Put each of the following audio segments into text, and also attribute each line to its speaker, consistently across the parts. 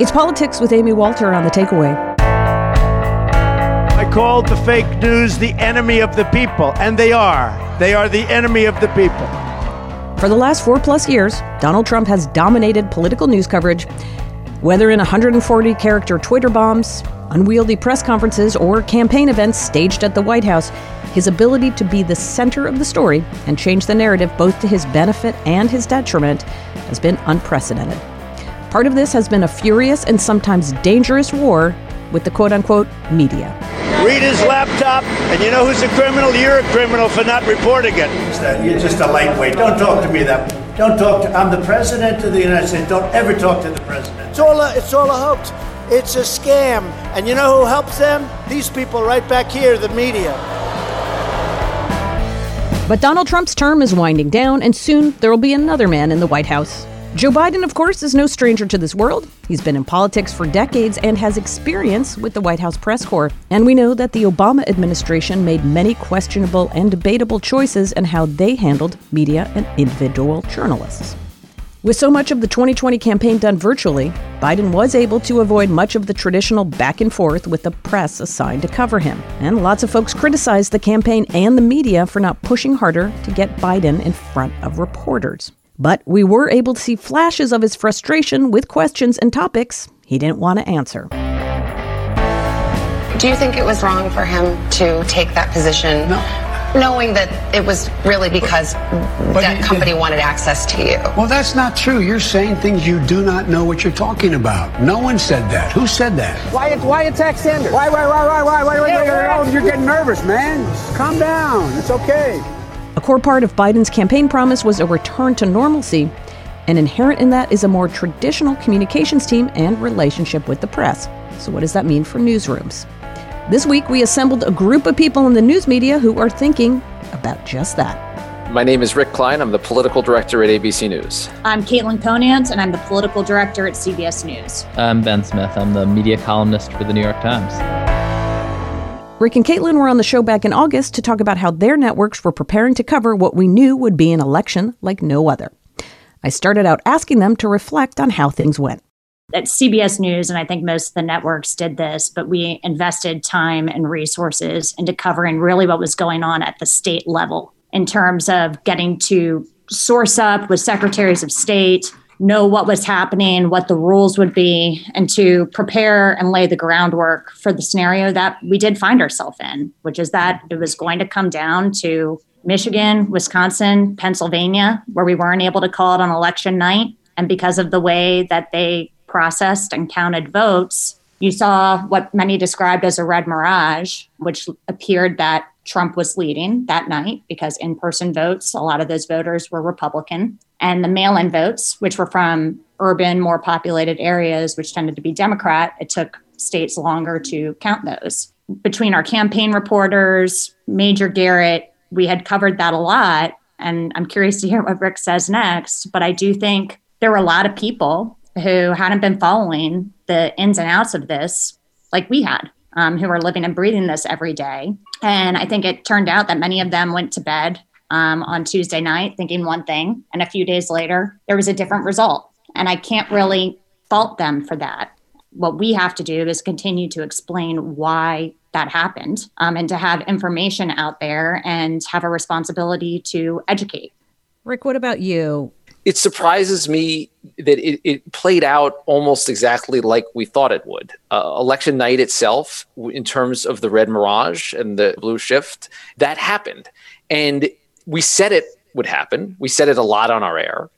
Speaker 1: It's politics with Amy Walter on the takeaway.
Speaker 2: I called the fake news the enemy of the people, and they are. They are the enemy of the people.
Speaker 1: For the last four plus years, Donald Trump has dominated political news coverage, whether in 140 character Twitter bombs, unwieldy press conferences, or campaign events staged at the White House. His ability to be the center of the story and change the narrative both to his benefit and his detriment has been unprecedented. Part of this has been a furious and sometimes dangerous war with the quote unquote media.
Speaker 2: Read his laptop, and you know who's a criminal? You're a criminal for not reporting it. You're just a lightweight. Don't talk to me that way. Don't talk to. I'm the president of the United States. Don't ever talk to the president. It's all a, it's all a hoax. It's a scam. And you know who helps them? These people right back here, the media.
Speaker 1: But Donald Trump's term is winding down, and soon there will be another man in the White House. Joe Biden, of course, is no stranger to this world. He's been in politics for decades and has experience with the White House press corps. And we know that the Obama administration made many questionable and debatable choices in how they handled media and individual journalists. With so much of the 2020 campaign done virtually, Biden was able to avoid much of the traditional back and forth with the press assigned to cover him. And lots of folks criticized the campaign and the media for not pushing harder to get Biden in front of reporters. But we were able to see flashes of his frustration with questions and topics he didn't want to answer.
Speaker 3: Do you think it was wrong for him to take that position?
Speaker 4: No.
Speaker 3: Knowing that it was really because
Speaker 4: but
Speaker 3: that
Speaker 4: you-
Speaker 3: company wanted access to you.
Speaker 4: Well, that's not true. You're saying things you do not know what you're talking about. No one said that. Who said that?
Speaker 5: Why, it why attack Sanders?
Speaker 4: Why, why, why, why, why, why, why,
Speaker 5: Yeah,
Speaker 4: why,
Speaker 5: yeah.
Speaker 4: why, You're getting nervous, man. Calm down. It's okay.
Speaker 1: A core part of Biden's campaign promise was a return to normalcy, and inherent in that is a more traditional communications team and relationship with the press. So, what does that mean for newsrooms? This week, we assembled a group of people in the news media who are thinking about just that.
Speaker 6: My name is Rick Klein. I'm the political director at ABC News.
Speaker 7: I'm Caitlin Conant, and I'm the political director at CBS News.
Speaker 8: I'm Ben Smith. I'm the media columnist for the New York Times.
Speaker 1: Rick and Caitlin were on the show back in August to talk about how their networks were preparing to cover what we knew would be an election like no other. I started out asking them to reflect on how things went.
Speaker 7: At CBS News, and I think most of the networks did this, but we invested time and resources into covering really what was going on at the state level in terms of getting to source up with secretaries of state, know what was happening, what the rules would be, and to prepare and lay the groundwork for the scenario that we did find ourselves in, which is that it was going to come down to Michigan, Wisconsin, Pennsylvania, where we weren't able to call it on election night. And because of the way that they processed and counted votes, you saw what many described as a red mirage, which appeared that Trump was leading that night because in person votes, a lot of those voters were Republican. And the mail in votes, which were from urban, more populated areas, which tended to be Democrat, it took states longer to count those. Between our campaign reporters, Major Garrett, we had covered that a lot. And I'm curious to hear what Rick says next. But I do think there were a lot of people who hadn't been following the ins and outs of this like we had, um, who are living and breathing this every day. And I think it turned out that many of them went to bed um, on Tuesday night thinking one thing, and a few days later, there was a different result. And I can't really fault them for that. What we have to do is continue to explain why that happened um, and to have information out there and have a responsibility to educate.
Speaker 1: Rick, what about you?
Speaker 6: It surprises me that it, it played out almost exactly like we thought it would. Uh, election night itself, in terms of the red mirage and the blue shift, that happened. And we said it would happen. We said it a lot on our air.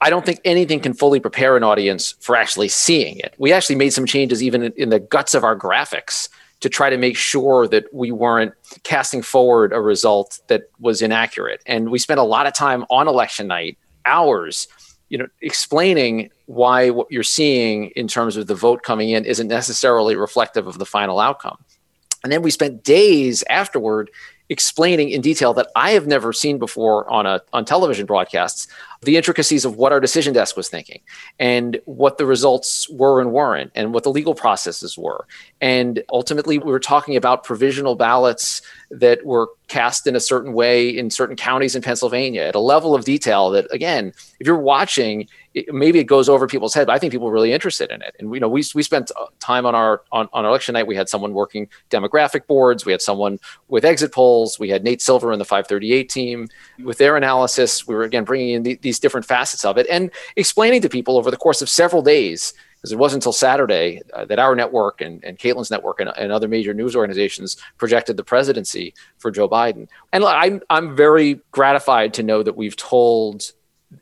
Speaker 6: I don't think anything can fully prepare an audience for actually seeing it. We actually made some changes even in, the guts of our graphics to try to make sure that we weren't casting forward a result that was inaccurate. And we spent a lot of time on election night, hours, you know, explaining why what you're seeing in terms of the vote coming in isn't necessarily reflective of the final outcome. And then we spent days afterward explaining in detail that I have never seen before on a on television broadcasts the intricacies of what our decision desk was thinking and what the results were and weren't and what the legal processes were. And ultimately we were talking about provisional ballots that were cast in a certain way in certain counties in Pennsylvania at a level of detail that again, if you're watching, it, maybe it goes over people's head, but I think people are really interested in it. And you know, we we spent uh, time on our on, on election night. We had someone working demographic boards. We had someone with exit polls. We had Nate Silver and the 538 team with their analysis. We were again bringing in the, these different facets of it and explaining to people over the course of several days because it wasn't until Saturday uh, that our network and, and Caitlin's network and, and, other major news organizations projected the presidency for Joe Biden. And I'm, I'm very gratified to know that we've told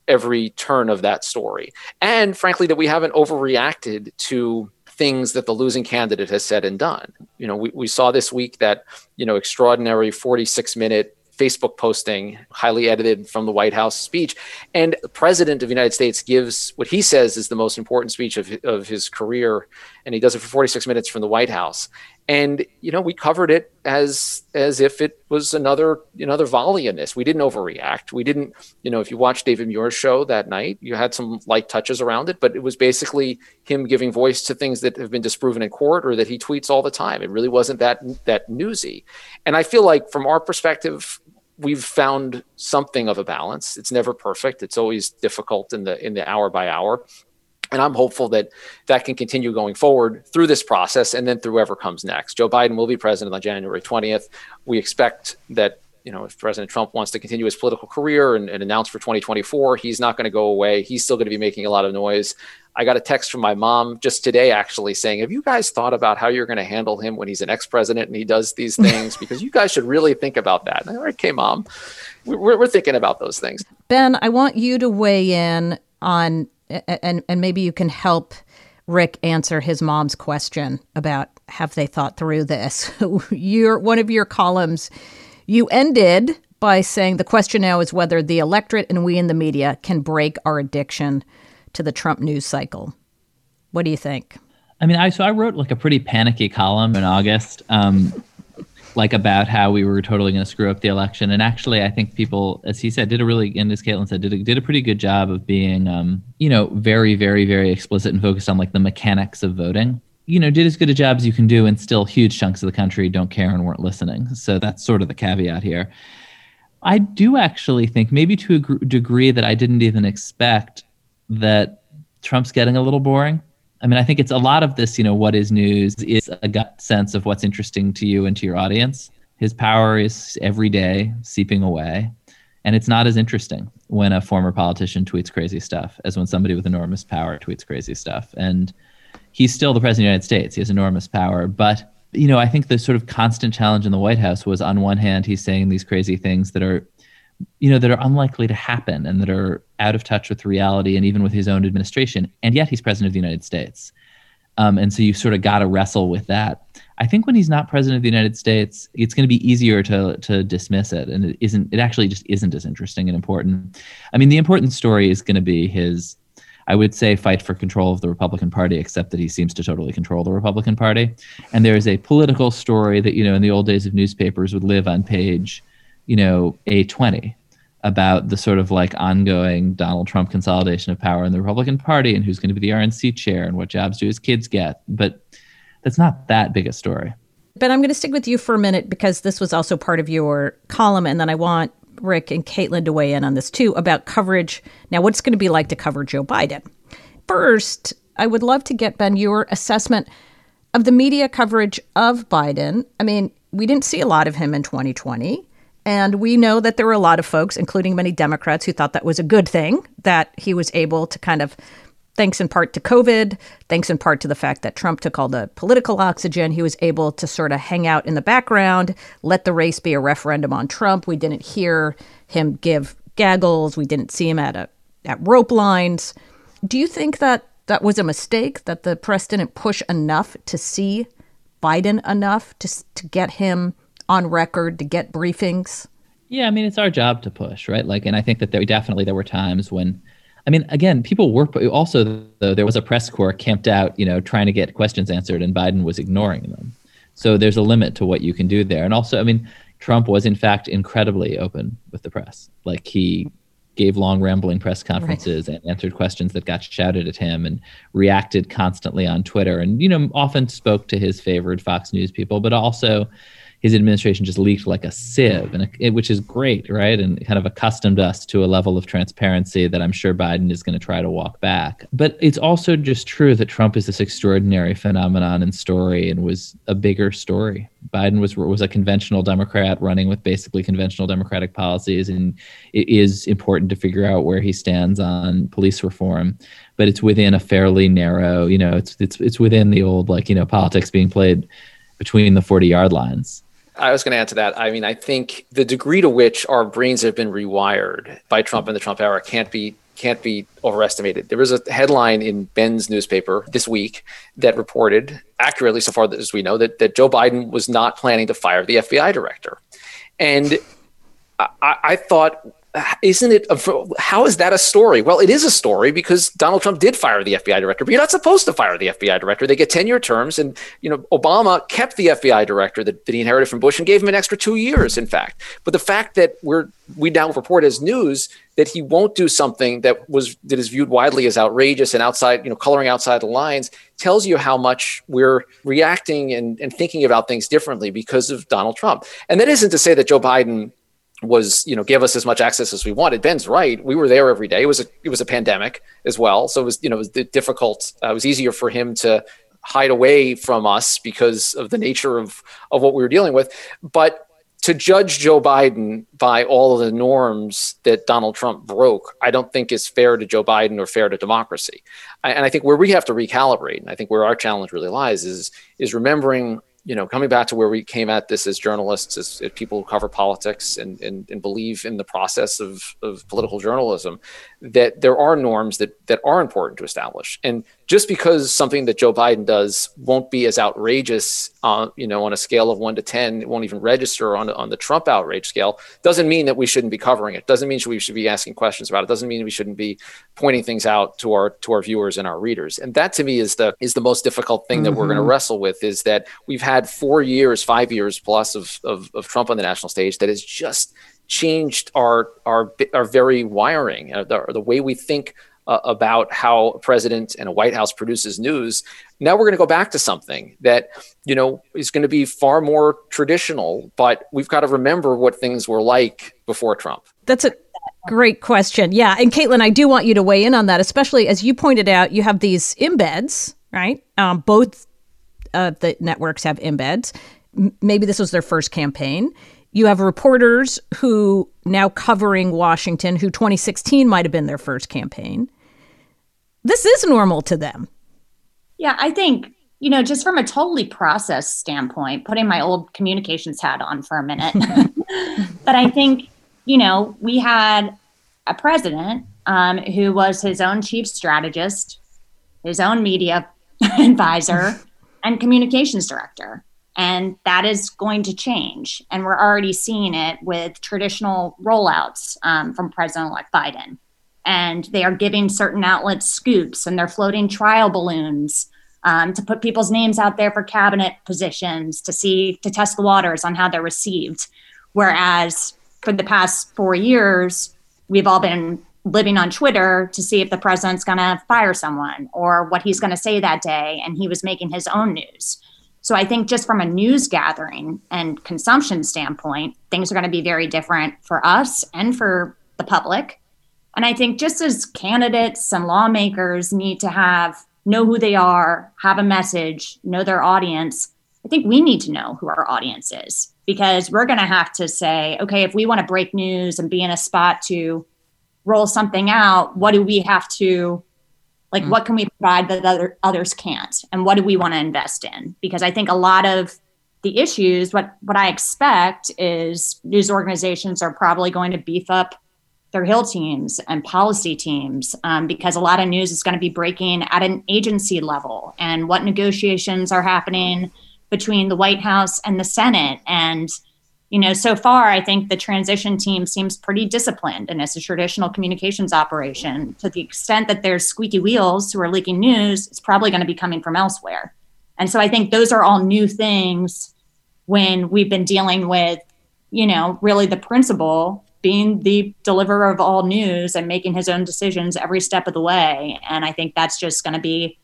Speaker 6: every turn of that story. And frankly, that we haven't overreacted to things that the losing candidate has said and done. You know, we, we saw this week that, you know, extraordinary 46 minute Facebook posting, highly edited from the White House speech. And the president of the United States gives what he says is the most important speech of, of his career. And he does it for 46 minutes from the White House. And, you know, we covered it as as if it was another another volley in this. We didn't overreact. We didn't, you know, if you watched David Muir's show that night, you had some light touches around it, but it was basically him giving voice to things that have been disproven in court or that he tweets all the time. It really wasn't that that newsy. And I feel like from our perspective, we've found something of a balance. It's never perfect. It's always difficult in the in the hour by hour. And I'm hopeful that that can continue going forward through this process and then through whoever comes next. Joe Biden will be president on January 20th. We expect that you know, if President Trump wants to continue his political career and, and announce for 2024, he's not going to go away. He's still going to be making a lot of noise. I got a text from my mom just today, actually saying, Have you guys thought about how you're going to handle him when he's an ex president and he does these things? because you guys should really think about that. And I'm like, Okay, mom, we're, we're thinking about those things.
Speaker 1: Ben, I want you to weigh in on, and, and maybe you can help Rick answer his mom's question about have they thought through this. your one of your columns you ended by saying the question now is whether the electorate and we in the media can break our addiction to the Trump news cycle. What do you think?
Speaker 8: I mean, I so I wrote like a pretty panicky column in August, um, like about how we were totally going to screw up the election. And actually, I think people, as he said, did a really, and as Caitlin said, did a, did a pretty good job of being, um, you know, very, very, very explicit and focused on like the mechanics of voting you know, did as good a job as you can do, and still huge chunks of the country don't care and weren't listening. So that's sort of the caveat here. I do actually think, maybe to a degree that I didn't even expect, that Trump's getting a little boring. I mean, I think it's a lot of this, you know, what is news is a gut sense of what's interesting to you and to your audience. His power is every day seeping away. And it's not as interesting when a former politician tweets crazy stuff as when somebody with enormous power tweets crazy stuff. And he's still the president of the United States. He has enormous power. But, you know, I think the sort of constant challenge in the White House was on one hand, he's saying these crazy things that are, you know, that are unlikely to happen and that are out of touch with reality and even with his own administration. And yet he's president of the United States. Um, and so you sort of got to wrestle with that. I think when he's not president of the United States, it's going to be easier to to dismiss it, and it isn't. It actually just isn't as interesting and important. I mean, the important story is going to be his I would say fight for control of the Republican Party, except that he seems to totally control the Republican Party. And there is a political story that, you know, in the old days of newspapers would live on page, you know, A20 about the sort of like ongoing Donald Trump consolidation of power in the Republican Party and who's going to be the RNC chair and what jobs do his kids get. But that's not that big a story.
Speaker 1: But I'm going to stick with you for a minute because this was also part of your column. And then I want Rick and Caitlin to weigh in on this too about coverage. Now, what's going to be like to cover Joe Biden? First, I would love to get, Ben, your assessment of the media coverage of Biden. I mean, we didn't see a lot of him in 2020. And we know that there were a lot of folks, including many Democrats, who thought that was a good thing that he was able to kind of thanks in part to COVID, thanks in part to the fact that Trump took all the political oxygen, he was able to sort of hang out in the background, let the race be a referendum on Trump. We didn't hear him give gaggles, we didn't see him at a at rope lines. Do you think that that was a mistake that the press didn't push enough to see Biden enough to to get him on record to get briefings?
Speaker 8: Yeah, I mean it's our job to push, right? Like and I think that there definitely there were times when I mean, again, people were also though there was a press corps camped out, you know, trying to get questions answered, and Biden was ignoring them. So there's a limit to what you can do there. And also, I mean, Trump was in fact incredibly open with the press. Like he gave long rambling press conferences right. and answered questions that got shouted at him and reacted constantly on Twitter and you know often spoke to his favored Fox News people but also his administration just leaked like a sieve, and it, which is great, right? And kind of accustomed us to a level of transparency that I'm sure Biden is going to try to walk back. But it's also just true that Trump is this extraordinary phenomenon and story, and was a bigger story. Biden was was a conventional Democrat running with basically conventional Democratic policies, and it is important to figure out where he stands on police reform. But it's within a fairly narrow, you know, it's it's it's within the old like you know politics being played between the forty yard lines.
Speaker 6: I was going to add to that. I mean, I think the degree to which our brains have been rewired by Trump and the Trump era can't be can't be overestimated. There was a headline in Ben's newspaper this week that reported accurately, so far as we know, that that Joe Biden was not planning to fire the FBI director, and I, I thought isn't it how is that a story? Well it is a story because donald trump did fire the fbi director but you're not supposed to fire the fbi director. They get 10 year terms and you know obama kept the fbi director that, that he inherited from bush and gave him an extra two years in fact. But the fact that we're we now report as news that he won't do something that was that is viewed widely as outrageous and outside you know coloring outside the lines tells you how much we're reacting and, and thinking about things differently because of donald trump. And that isn't to say that joe biden was you know give us as much access as we wanted. Ben's right. We were there every day. It was a it was a pandemic as well. So it was you know it was difficult. Uh, it was easier for him to hide away from us because of the nature of of what we were dealing with. But to judge Joe Biden by all of the norms that Donald Trump broke, I don't think is fair to Joe Biden or fair to democracy. I, and I think where we have to recalibrate, and I think where our challenge really lies, is is remembering you know, coming back to where we came at this as journalists, as, as people who cover politics and, and, and, believe in the process of, of political journalism, that there are norms that, that are important to establish. And just because something that Joe Biden does won't be as outrageous, uh, you know, on a scale of one to 10, it won't even register on, on the Trump outrage scale, doesn't mean that we shouldn't be covering it. Doesn't mean we should be asking questions about it. Doesn't mean we shouldn't be pointing things out to our, to our viewers and our readers. And that to me is the, is the most difficult thing that mm-hmm. we're going to wrestle with is that we've had four years, five years plus of, of, of Trump on the national stage that has just changed our, our, our very wiring, uh, the, the way we think uh, about how a president and a White House produces news. Now we're going to go back to something that, you know, is going to be far more traditional, but we've got to remember what things were like before Trump.
Speaker 1: That's a great question. Yeah. And Caitlin, I do want you to weigh in on that, especially as you pointed out, you have these embeds, right? Um, both the networks have embeds. M- maybe this was their first campaign. You have reporters who now covering Washington, who 2016 might have been their first campaign. This is normal to them.
Speaker 7: Yeah, I think, you know, just from a totally process standpoint, putting my old communications hat on for a minute, but I think, you know, we had a president um, who was his own chief strategist, his own media advisor, and communications director. And that is going to change. And we're already seeing it with traditional rollouts um, from President elect Biden. And they are giving certain outlets scoops and they're floating trial balloons um, to put people's names out there for cabinet positions to see, to test the waters on how they're received. Whereas for the past four years, we've all been living on Twitter to see if the president's going to fire someone or what he's going to say that day. And he was making his own news. So I think just from a news gathering and consumption standpoint, things are going to be very different for us and for the public. And I think just as candidates and lawmakers need to have know who they are, have a message, know their audience, I think we need to know who our audience is because we're going to have to say, okay, if we want to break news and be in a spot to roll something out, what do we have to like, mm what can we provide that other, others can't? And what do we want to invest in? Because I think a lot of the issues, what, what I expect is news organizations are probably going to beef up their Hill teams and policy teams um, because a lot of news is going to be breaking at an agency level and what negotiations are happening between the White House and the Senate. And you know, so far, I think the transition team seems pretty disciplined and it's a traditional communications operation. To the extent that there's squeaky wheels who are leaking news, it's probably going to be coming from elsewhere. And so I think those are all new things when we've been dealing with, you know, really the principal being the deliverer of all news and making his own decisions every step of the way. And I think that's just going to be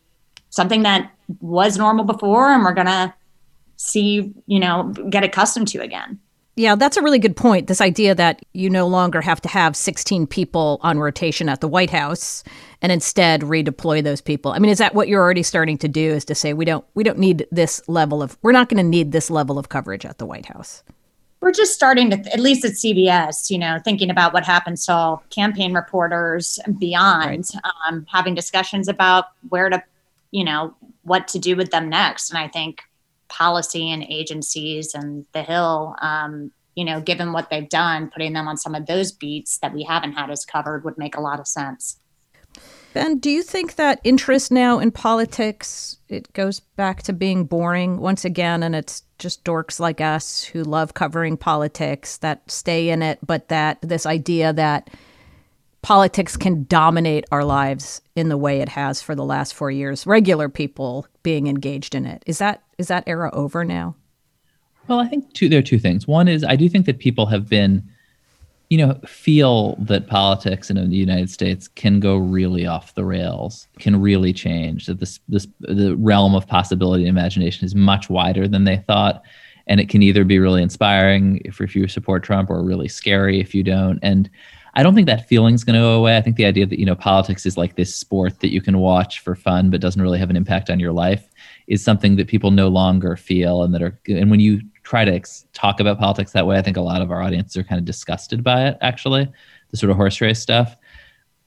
Speaker 7: something that was normal before, and we're going to see, you know, get accustomed to again.
Speaker 1: Yeah, that's a really good point. This idea that you no longer have to have 16 people on rotation at the White House and instead redeploy those people. I mean, is that what you're already starting to do is to say we don't we don't need this level of we're not going to need this level of coverage at the White House?
Speaker 7: We're just starting to at least at CBS, you know, thinking about what happens to all campaign reporters beyond, right. um, having discussions about where to, you know, what to do with them next. And I think policy and agencies and the Hill, um, you know, given what they've done, putting them on some of those beats that we haven't had as covered would make a lot of sense.
Speaker 1: Ben, do you think that interest now in politics it goes back to being boring once again, and it's just dorks like us who love covering politics that stay in it, but that this idea that politics can dominate our lives in the way it has for the last four years. Regular people being engaged in it is that is that era over now?
Speaker 8: Well, I think two, there are two things. One is I do think that people have been, you know, feel that politics in the United States can go really off the rails, can really change. That this this the realm of possibility and imagination is much wider than they thought, and it can either be really inspiring if, if you support Trump or really scary if you don't. And I don't think that feeling's going to go away. I think the idea that you know politics is like this sport that you can watch for fun but doesn't really have an impact on your life is something that people no longer feel and that are and when you try to ex- talk about politics that way, I think a lot of our audiences are kind of disgusted by it. Actually, the sort of horse race stuff.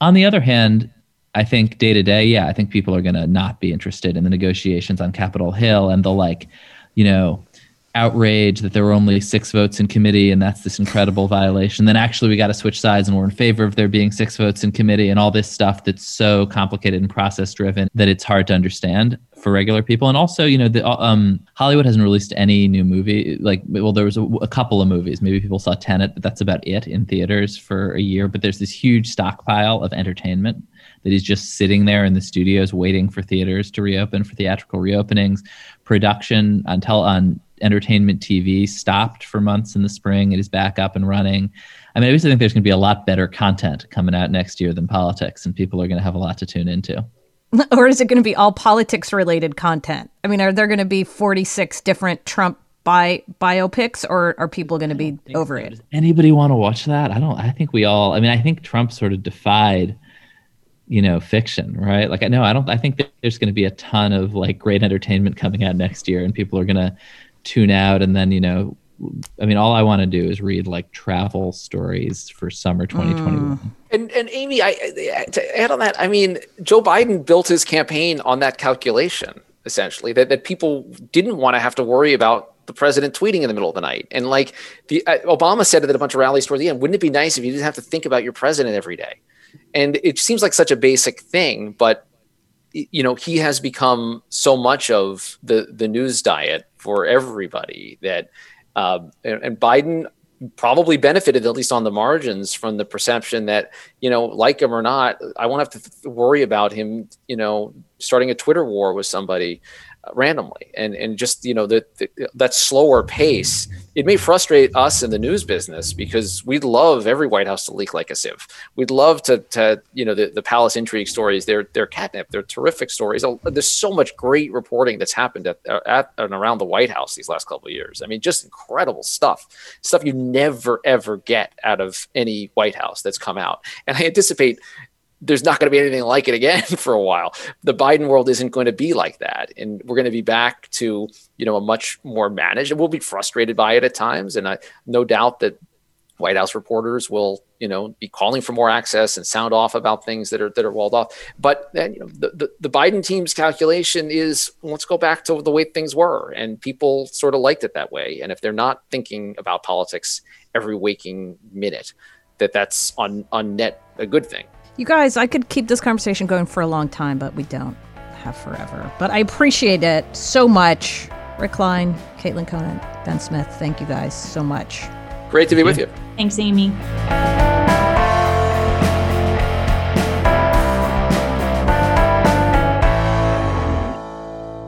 Speaker 8: On the other hand, I think day to day, yeah, I think people are going to not be interested in the negotiations on Capitol Hill and the like, you know, outrage that there were only six votes in committee and that's this incredible violation. Then actually we got to switch sides and we're in favor of there being six votes in committee and all this stuff that's so complicated and process driven that it's hard to understand for regular people. And also, you know, the um, Hollywood hasn't released any new movie. Like, well, there was a, a couple of movies. Maybe people saw Tenet, but that's about it in theaters for a year. But there's this huge stockpile of entertainment that is just sitting there in the studios waiting for theaters to reopen for theatrical reopenings. Production on on entertainment TV stopped for months in the spring. It is back up and running. I mean, I basically think there's going to be a lot better content coming out next year than politics, and people are going to have a lot to tune into.
Speaker 1: or is it going to be all politics related content? I mean, are there going to be 46 different Trump bi- biopics, or are people going to be over so. it?
Speaker 8: Does anybody want to watch that? I don't. I think we all. I mean, I think Trump sort of defied you know fiction right like i know i don't i think that there's going to be a ton of like great entertainment coming out next year and people are going to tune out and then you know I mean, all I want to do is read like travel stories for summer 2021. Mm.
Speaker 6: And and Amy, I, to add on that, I mean, Joe Biden built his campaign on that calculation essentially that that people didn't want to have to worry about the president tweeting in the middle of the night. And like the uh, Obama said it at a bunch of rallies toward the end, wouldn't it be nice if you didn't have to think about your president every day? And it seems like such a basic thing, but you know he has become so much of the the news diet for everybody that uh, and, and Biden probably benefited at least on the margins from the perception that you know like him or not i won't have to th- worry about him you know starting a twitter war with somebody randomly. And and just you know the, that slower pace it may frustrate us in the news business because we'd love every white house to leak like a sieve. We'd love to to you know the, the palace intrigue stories. They're they're catnip. They're terrific stories. Oh, there's so much great reporting that's happened at, at and around the white house these last couple of years. I mean just incredible stuff. Stuff you never ever get out of any white house that's come out. And i anticipate there's not going to be anything like it again for a while. The Biden world isn't going to be like that, and we're going to be back to you know a much more managed. And we'll be frustrated by it at times, and I no doubt that White House reporters will you know be calling for more access and sound off about things that are that are walled off. But then you know the, the, the Biden team's calculation is let's go back to the way things were, and people sort of liked it that way. And if they're not thinking about politics every waking minute, that that's on on net a good thing.
Speaker 1: You guys, I could keep this conversation going for a long time, but we don't have forever. But I appreciate it so much. Rick Klein, Caitlin Conant, Ben Smith, thank you guys so much.
Speaker 6: Great to be with you.
Speaker 7: Thanks, Amy.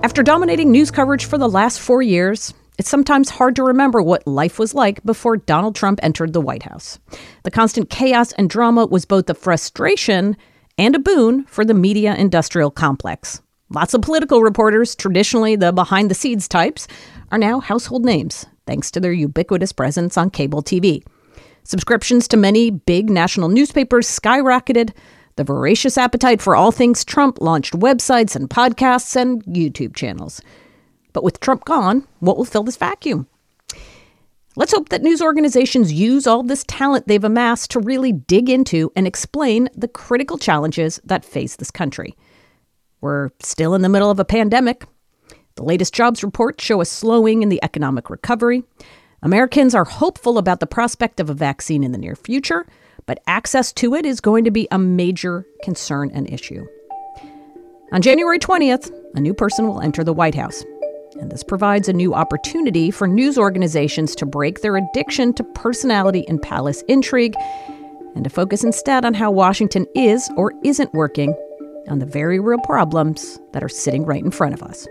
Speaker 1: After dominating news coverage for the last four years, it's sometimes hard to remember what life was like before Donald Trump entered the White House. The constant chaos and drama was both a frustration and a boon for the media industrial complex. Lots of political reporters, traditionally the behind the scenes types, are now household names thanks to their ubiquitous presence on cable TV. Subscriptions to many big national newspapers skyrocketed. The voracious appetite for all things Trump launched websites and podcasts and YouTube channels. But with Trump gone, what will fill this vacuum? Let's hope that news organizations use all this talent they've amassed to really dig into and explain the critical challenges that face this country. We're still in the middle of a pandemic. The latest jobs reports show a slowing in the economic recovery. Americans are hopeful about the prospect of a vaccine in the near future, but access to it is going to be a major concern and issue. On January 20th, a new person will enter the White House. And this provides a new opportunity for news organizations to break their addiction to personality and palace intrigue and to focus instead on how Washington is or isn't working on the very real problems that are sitting right in front of us.